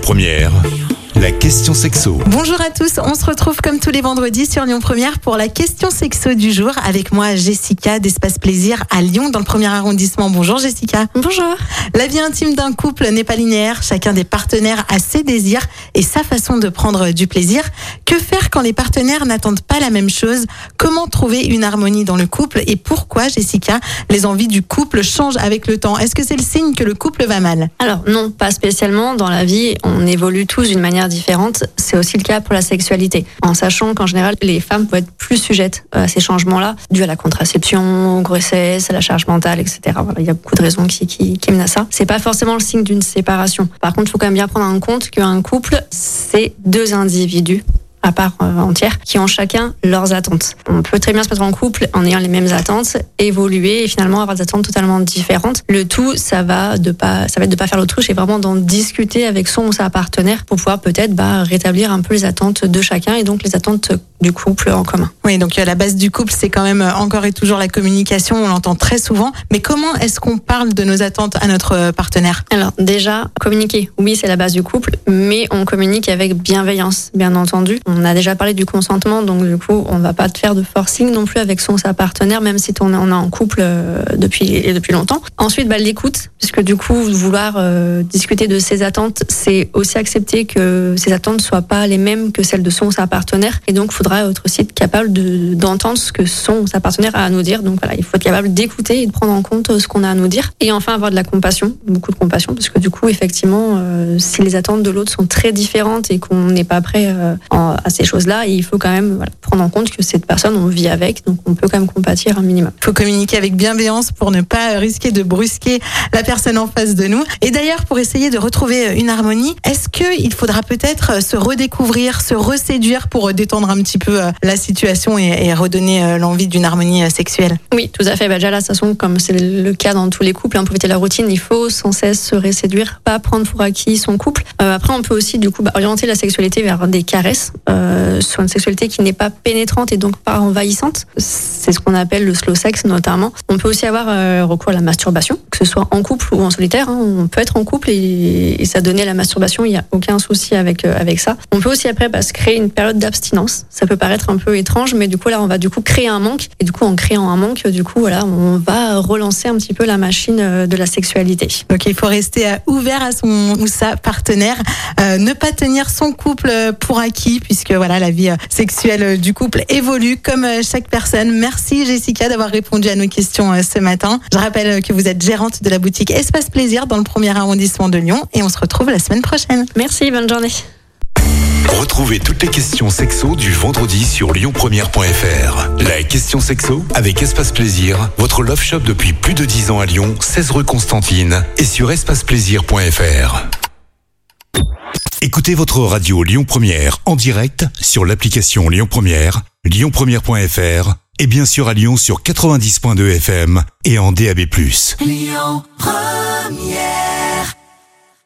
Première, la question sexo. Bonjour à tous, on se retrouve comme tous les vendredis sur Lyon Première pour la question sexo du jour avec moi Jessica d'Espace Plaisir à Lyon dans le premier arrondissement. Bonjour Jessica. Bonjour. La vie intime d'un couple n'est pas linéaire, chacun des partenaires a ses désirs et sa façon de prendre du plaisir. Que faire quand les partenaires n'attendent pas la même chose? Comment trouver une harmonie dans le couple et pourquoi Jessica les envies du couple changent avec le temps? Est-ce que c'est le signe que le couple va mal? Alors non, pas spécialement. Dans la vie, on évolue tous d'une manière différente. C'est aussi le cas pour la sexualité. En sachant qu'en général, les femmes peuvent être plus sujettes à ces changements-là, dû à la contraception, aux grossesses, à la charge mentale, etc. Il y a beaucoup de raisons qui, qui, qui mènent à ça. C'est pas forcément le signe d'une séparation. Par contre, il faut quand même bien prendre en compte qu'un couple, c'est deux individus à part euh, entière, qui ont chacun leurs attentes. On peut très bien se mettre en couple en ayant les mêmes attentes, évoluer et finalement avoir des attentes totalement différentes. Le tout, ça va de pas, ça va être de pas faire l'autruche et vraiment d'en discuter avec son ou sa partenaire pour pouvoir peut-être bah, rétablir un peu les attentes de chacun et donc les attentes du couple en commun. Oui, donc à la base du couple, c'est quand même encore et toujours la communication, on l'entend très souvent. Mais comment est-ce qu'on parle de nos attentes à notre partenaire? Alors déjà, communiquer, oui, c'est la base du couple, mais on communique avec bienveillance, bien entendu. On a déjà parlé du consentement, donc du coup, on va pas te faire de forcing non plus avec son ou sa partenaire, même si on est en couple euh, depuis depuis longtemps. Ensuite, bah, l'écoute, puisque du coup, vouloir euh, discuter de ses attentes, c'est aussi accepter que ses attentes soient pas les mêmes que celles de son ou sa partenaire, et donc, faudra être aussi être capable de, d'entendre ce que son sa partenaire a à nous dire. Donc voilà, il faut être capable d'écouter et de prendre en compte ce qu'on a à nous dire. Et enfin, avoir de la compassion, beaucoup de compassion, parce que du coup, effectivement, euh, si les attentes de l'autre sont très différentes et qu'on n'est pas prêt euh, à ces choses-là, il faut quand même prendre en compte que cette personne, on vit avec, donc on peut quand même compatir un minimum. Il faut communiquer avec bienveillance pour ne pas risquer de brusquer la personne en face de nous. Et d'ailleurs, pour essayer de retrouver une harmonie, est-ce qu'il faudra peut-être se redécouvrir, se reséduire pour détendre un petit peu la situation et, redonner l'envie d'une harmonie sexuelle. Oui, tout à fait. Bah, déjà là, de toute façon, comme c'est le cas dans tous les couples, hein, pour éviter la routine, il faut sans cesse se réséduire, pas prendre pour acquis son couple. Euh, après, on peut aussi du coup bah, orienter la sexualité vers des caresses, euh, sur une sexualité qui n'est pas pénétrante et donc pas envahissante. C'est ce qu'on appelle le slow sex notamment. On peut aussi avoir euh, recours à la masturbation, que ce soit en couple ou en solitaire. Hein. On peut être en couple et, ça donner la masturbation, il n'y a aucun souci avec avec ça. On peut aussi après bah, se créer une période d'abstinence. Ça peut paraître un peu étrange, mais du coup là, on va du coup créer un manque. Et du coup, en créant un manque, du coup, voilà, on va relancer un petit peu la machine de la sexualité. Donc il faut rester ouvert à son ou sa partenaire, euh, ne pas tenir son couple pour acquis, puisque voilà, la vie sexuelle du couple évolue comme chaque personne. Merci Jessica d'avoir répondu à nos questions ce matin. Je rappelle que vous êtes gérante de la boutique Espace Plaisir dans le premier arrondissement de Lyon et on se retrouve la semaine prochaine. Merci, bonne journée. Retrouvez toutes les questions sexo du vendredi sur lyonpremière.fr. La question sexo avec Espace Plaisir, votre love shop depuis plus de 10 ans à Lyon, 16 rue Constantine et sur espaceplaisir.fr. Écoutez votre radio Lyon Première en direct sur l'application Lyon Première, lyonpremière.fr et bien sûr à Lyon sur 90.2 FM et en DAB+. Lyon Première